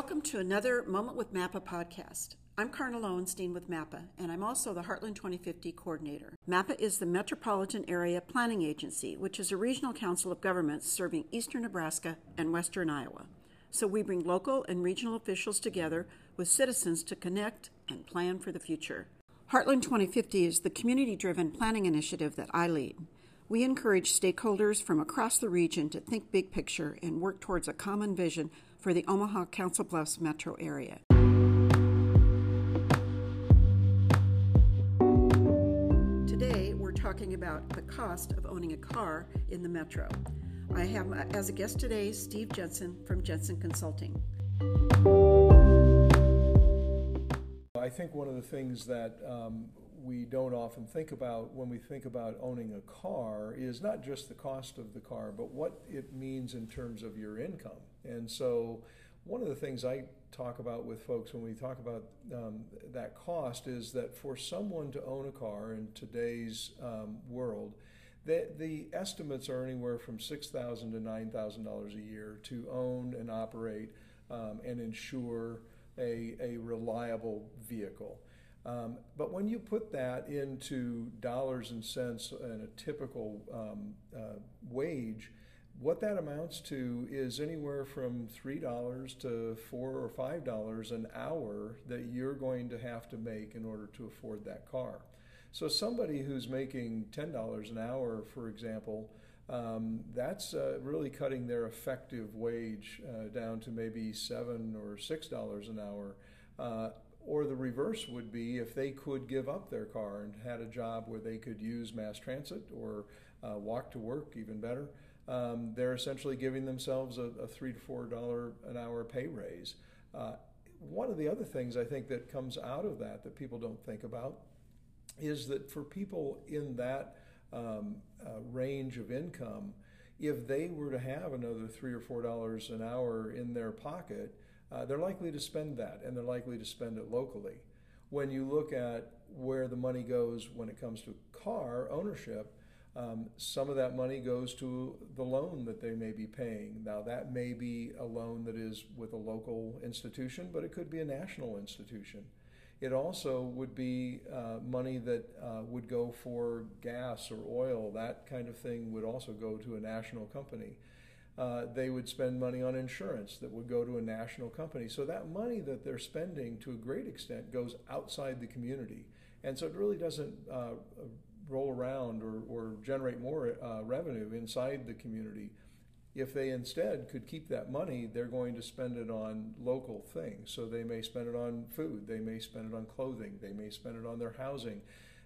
Welcome to another Moment with MAPA podcast. I'm Karna Loewenstein with MAPA, and I'm also the Heartland 2050 coordinator. MAPA is the Metropolitan Area Planning Agency, which is a regional council of governments serving eastern Nebraska and western Iowa. So we bring local and regional officials together with citizens to connect and plan for the future. Heartland 2050 is the community driven planning initiative that I lead. We encourage stakeholders from across the region to think big picture and work towards a common vision for the Omaha Council Bluffs metro area. Today, we're talking about the cost of owning a car in the metro. I have uh, as a guest today Steve Jensen from Jensen Consulting. I think one of the things that um, we don't often think about when we think about owning a car is not just the cost of the car, but what it means in terms of your income. And so, one of the things I talk about with folks when we talk about um, that cost is that for someone to own a car in today's um, world, the, the estimates are anywhere from 6,000 to $9,000 a year to own and operate um, and insure a, a reliable vehicle. Um, but when you put that into dollars and cents and a typical um, uh, wage, what that amounts to is anywhere from $3 to 4 or $5 an hour that you're going to have to make in order to afford that car. So, somebody who's making $10 an hour, for example, um, that's uh, really cutting their effective wage uh, down to maybe seven or six dollars an hour. Uh, or the reverse would be if they could give up their car and had a job where they could use mass transit or uh, walk to work, even better. Um, they're essentially giving themselves a, a, three to four dollar an hour pay raise. Uh, one of the other things I think that comes out of that that people don't think about is that for people in that um, uh, range of income, if they were to have another three or four dollars an hour in their pocket, uh, they're likely to spend that, and they're likely to spend it locally. When you look at where the money goes when it comes to car ownership, um, some of that money goes to the loan that they may be paying. Now, that may be a loan that is with a local institution, but it could be a national institution. It also would be uh, money that uh, would go for gas or oil. That kind of thing would also go to a national company. Uh, they would spend money on insurance that would go to a national company. So that money that they're spending to a great extent goes outside the community. And so it really doesn't uh, roll around or, or generate more uh, revenue inside the community. If they instead could keep that money, they're going to spend it on local things. So they may spend it on food, they may spend it on clothing, they may spend it on their housing.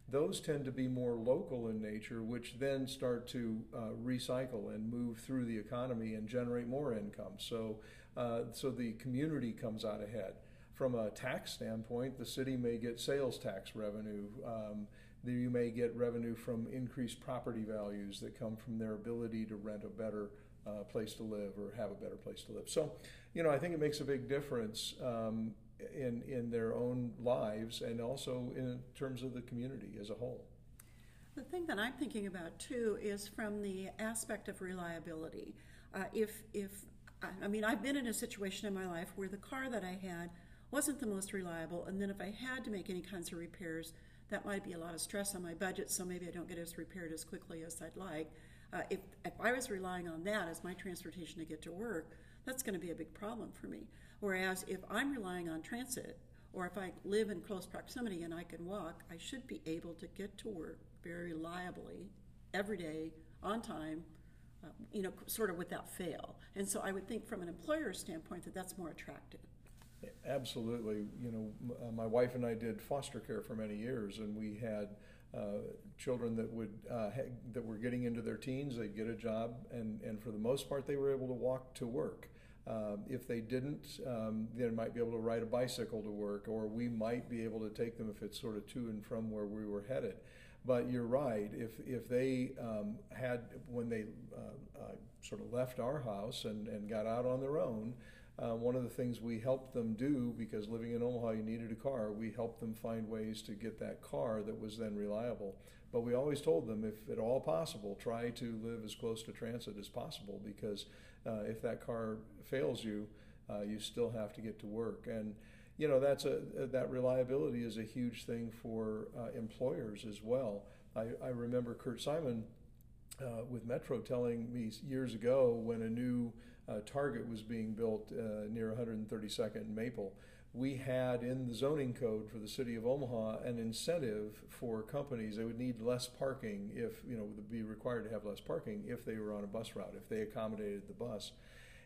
Those tend to be more local in nature, which then start to uh, recycle and move through the economy and generate more income. So, uh, so the community comes out ahead. From a tax standpoint, the city may get sales tax revenue. Um, you may get revenue from increased property values that come from their ability to rent a better uh, place to live or have a better place to live. So, you know, I think it makes a big difference um, in in their own lives and also in terms of the community as a whole. The thing that I'm thinking about too is from the aspect of reliability. Uh, if if I mean, I've been in a situation in my life where the car that I had wasn't the most reliable, and then if I had to make any kinds of repairs, that might be a lot of stress on my budget, so maybe I don't get as repaired as quickly as I'd like. Uh, if, if I was relying on that as my transportation to get to work, that's going to be a big problem for me. Whereas if I'm relying on transit, or if I live in close proximity and I can walk, I should be able to get to work very reliably every day on time, uh, you know, sort of without fail. And so I would think from an employer's standpoint that that's more attractive. Absolutely. You know, uh, my wife and I did foster care for many years, and we had uh, children that would uh, ha- that were getting into their teens. They'd get a job, and and for the most part, they were able to walk to work. Uh, if they didn't, um, they might be able to ride a bicycle to work, or we might be able to take them if it's sort of to and from where we were headed. But you're right. If if they um, had when they uh, uh, sort of left our house and, and got out on their own, uh, one of the things we helped them do, because living in Omaha, you needed a car, we helped them find ways to get that car that was then reliable. But we always told them, if at all possible, try to live as close to transit as possible, because uh, if that car fails you, uh, you still have to get to work. And you know that's a that reliability is a huge thing for uh, employers as well. I, I remember Kurt Simon uh, with Metro telling me years ago when a new uh, Target was being built uh, near 132nd and Maple. We had in the zoning code for the city of Omaha an incentive for companies. They would need less parking if, you know, would be required to have less parking if they were on a bus route, if they accommodated the bus.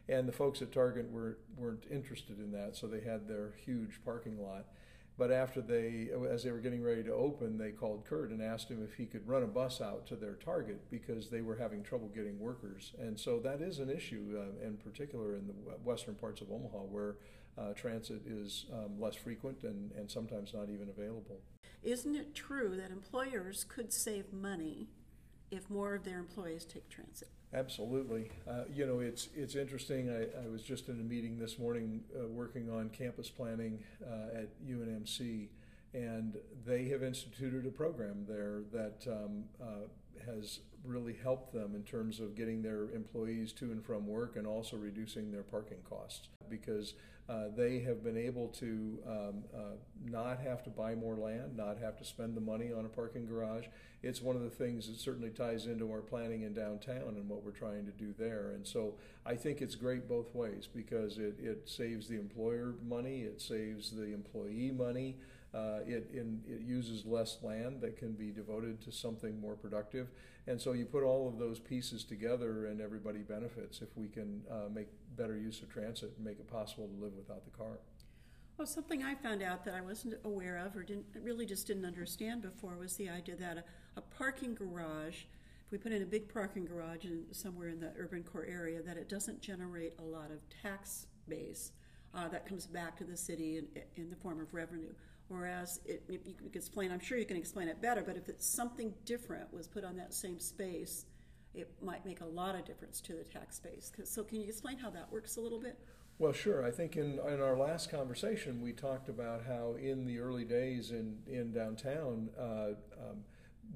And the folks at Target were, weren't interested in that, so they had their huge parking lot. But after they, as they were getting ready to open, they called Kurt and asked him if he could run a bus out to their target because they were having trouble getting workers. And so that is an issue, uh, in particular in the western parts of Omaha, where uh, transit is um, less frequent and, and sometimes not even available. Isn't it true that employers could save money if more of their employees take transit? Absolutely. Uh, you know, it's it's interesting. I, I, was just in a meeting this morning uh, working on campus planning uh, at UNMC, and they have instituted a program there that um, uh, has really helped them in terms of getting their employees to and from work and also reducing their parking costs because uh, they have been able to um, uh, not have to buy more land, not have to spend the money on a parking garage. It's one of the things that certainly ties into our planning in downtown and what we're trying to do there. And so I think it's great both ways because it, it saves the employer money, it saves the employee money. Uh, it, in, it uses less land that can be devoted to something more productive. And so you put all of those pieces together and everybody benefits if we can uh, make better use of transit and make it possible to live without the car. Well, something I found out that I wasn't aware of or didn't really just didn't understand before was the idea that a, a parking garage, if we put in a big parking garage in, somewhere in the urban core area, that it doesn't generate a lot of tax base uh, that comes back to the city in, in the form of revenue. Whereas, it, if you can explain, I'm sure you can explain it better, but if it's something different was put on that same space, it might make a lot of difference to the tax base. So, can you explain how that works a little bit? Well, sure. I think in, in our last conversation, we talked about how in the early days in, in downtown, uh, um,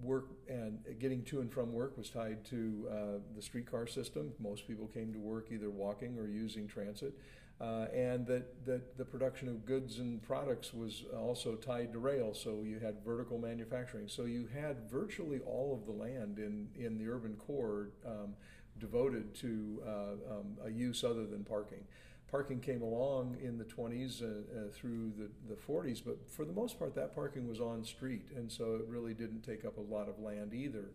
work and getting to and from work was tied to uh, the streetcar system. Most people came to work either walking or using transit uh, and that, that the production of goods and products was also tied to rail. So you had vertical manufacturing. So you had virtually all of the land in, in the urban core um, devoted to uh, um, a use other than parking. Parking came along in the 20s uh, uh, through the, the 40s, but for the most part, that parking was on street, and so it really didn't take up a lot of land either.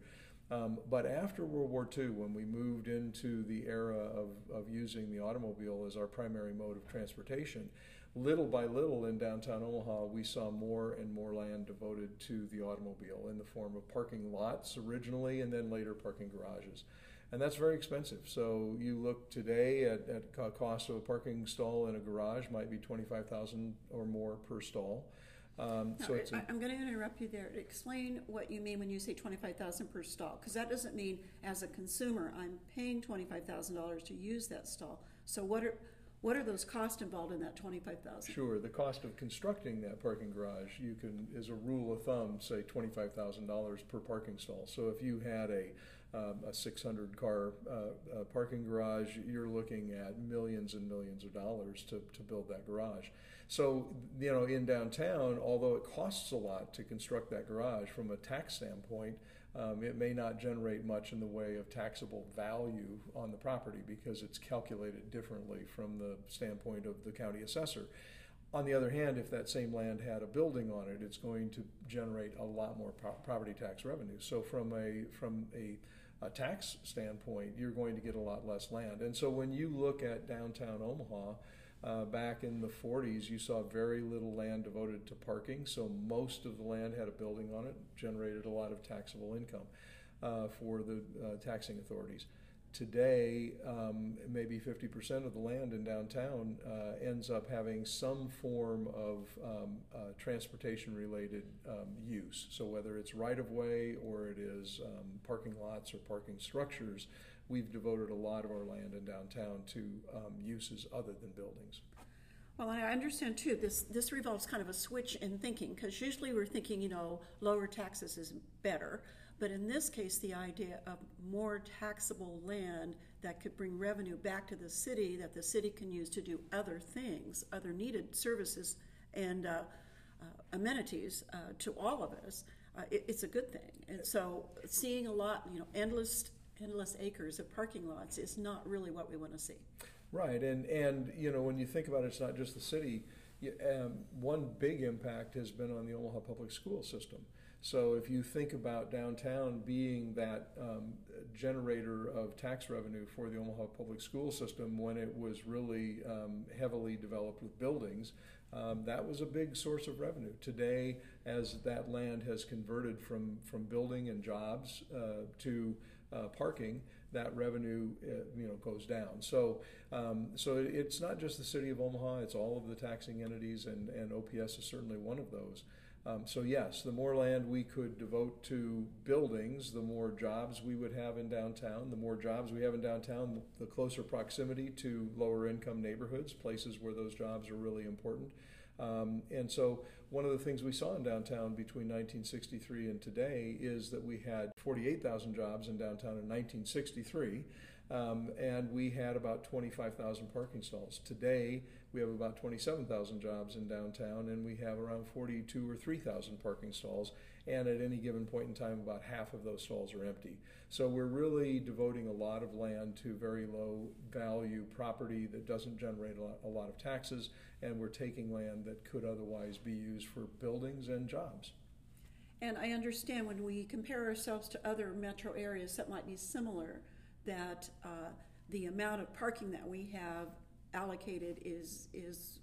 Um, but after World War II, when we moved into the era of, of using the automobile as our primary mode of transportation, little by little in downtown Omaha, we saw more and more land devoted to the automobile in the form of parking lots originally and then later parking garages. And that's very expensive. So you look today at, at cost of a parking stall in a garage might be 25000 or more per stall. Um, no, so it's a, I'm going to interrupt you there. Explain what you mean when you say 25000 per stall, because that doesn't mean as a consumer I'm paying $25,000 to use that stall. So what are what are those costs involved in that 25000 Sure. The cost of constructing that parking garage, you can, as a rule of thumb, say $25,000 per parking stall. So if you had a um, a 600 car uh, uh, parking garage, you're looking at millions and millions of dollars to, to build that garage. So, you know, in downtown, although it costs a lot to construct that garage from a tax standpoint, um, it may not generate much in the way of taxable value on the property because it's calculated differently from the standpoint of the county assessor. On the other hand, if that same land had a building on it, it's going to generate a lot more pro- property tax revenue. So, from a from a, a tax standpoint, you're going to get a lot less land. And so, when you look at downtown Omaha, uh, back in the 40s, you saw very little land devoted to parking, so most of the land had a building on it, generated a lot of taxable income uh, for the uh, taxing authorities. Today, um, maybe 50% of the land in downtown uh, ends up having some form of um, uh, transportation related um, use. So, whether it's right of way or it is um, parking lots or parking structures, we've devoted a lot of our land in downtown to um, uses other than buildings. Well, I understand too. This this revolves kind of a switch in thinking because usually we're thinking, you know, lower taxes is better, But in this case, the idea of more taxable land that could bring revenue back to the city that the city can use to do other things, other needed services and uh, uh, amenities uh, to all of us, uh, it, it's a good thing. And so seeing a lot, you know, endless endless acres of parking lots is not really what we want to see. Right, and and you know when you think about it, it's not just the city. Um, one big impact has been on the Omaha public school system. So if you think about downtown being that um, generator of tax revenue for the Omaha public school system when it was really um, heavily developed with buildings, um, that was a big source of revenue. Today, as that land has converted from, from building and jobs uh, to uh, parking, that revenue uh, you know goes down. So um, so it's not just the city of Omaha; it's all of the taxing entities, and, and OPS is certainly one of those. Um, so yes, the more land we could devote to buildings, the more jobs we would have in downtown. The more jobs we have in downtown, the closer proximity to lower income neighborhoods, places where those jobs are really important. Um, and so one of the things we saw in downtown between 1963 and today is that we had 48,000 jobs in downtown in 1963. Um, and we had about 25,000 parking stalls. Today, we have about 27,000 jobs in downtown, and we have around 42 or 3,000 parking stalls. And at any given point in time, about half of those stalls are empty. So we're really devoting a lot of land to very low value property that doesn't generate a lot, a lot of taxes, and we're taking land that could otherwise be used for buildings and jobs. And I understand when we compare ourselves to other metro areas that might be similar that uh, the amount of parking that we have allocated is is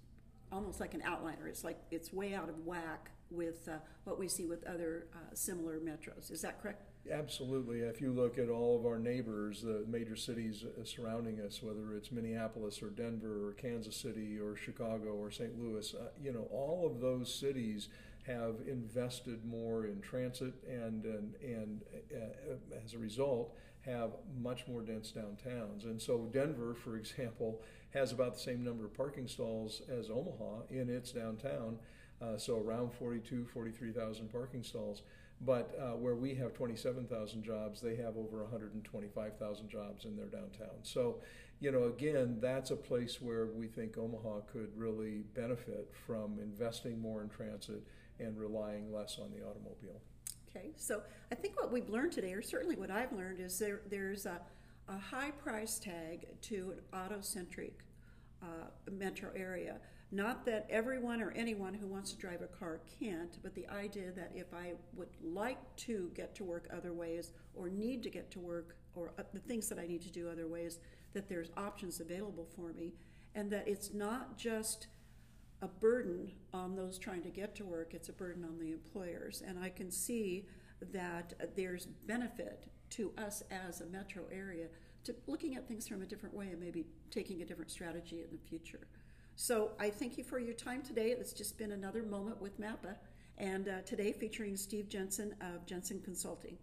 almost like an outliner. It's like it's way out of whack with uh, what we see with other uh, similar metros. Is that correct? Absolutely. If you look at all of our neighbors, the major cities uh, surrounding us, whether it's Minneapolis or Denver or Kansas City or Chicago or St. Louis, uh, you know, all of those cities have invested more in transit and and, and uh, as a result have much more dense downtowns. And so Denver, for example, has about the same number of parking stalls as Omaha in its downtown, uh, so around 42, 43,000 parking stalls. But uh, where we have 27,000 jobs, they have over 125,000 jobs in their downtown. So, you know, again, that's a place where we think Omaha could really benefit from investing more in transit and relying less on the automobile. Okay, so I think what we've learned today, or certainly what I've learned, is there there's a, a high price tag to an auto-centric uh, metro area. Not that everyone or anyone who wants to drive a car can't, but the idea that if I would like to get to work other ways, or need to get to work, or uh, the things that I need to do other ways, that there's options available for me, and that it's not just a burden on those trying to get to work, it's a burden on the employers. And I can see that there's benefit to us as a metro area to looking at things from a different way and maybe taking a different strategy in the future. So I thank you for your time today. It's just been another moment with MAPA, and uh, today featuring Steve Jensen of Jensen Consulting.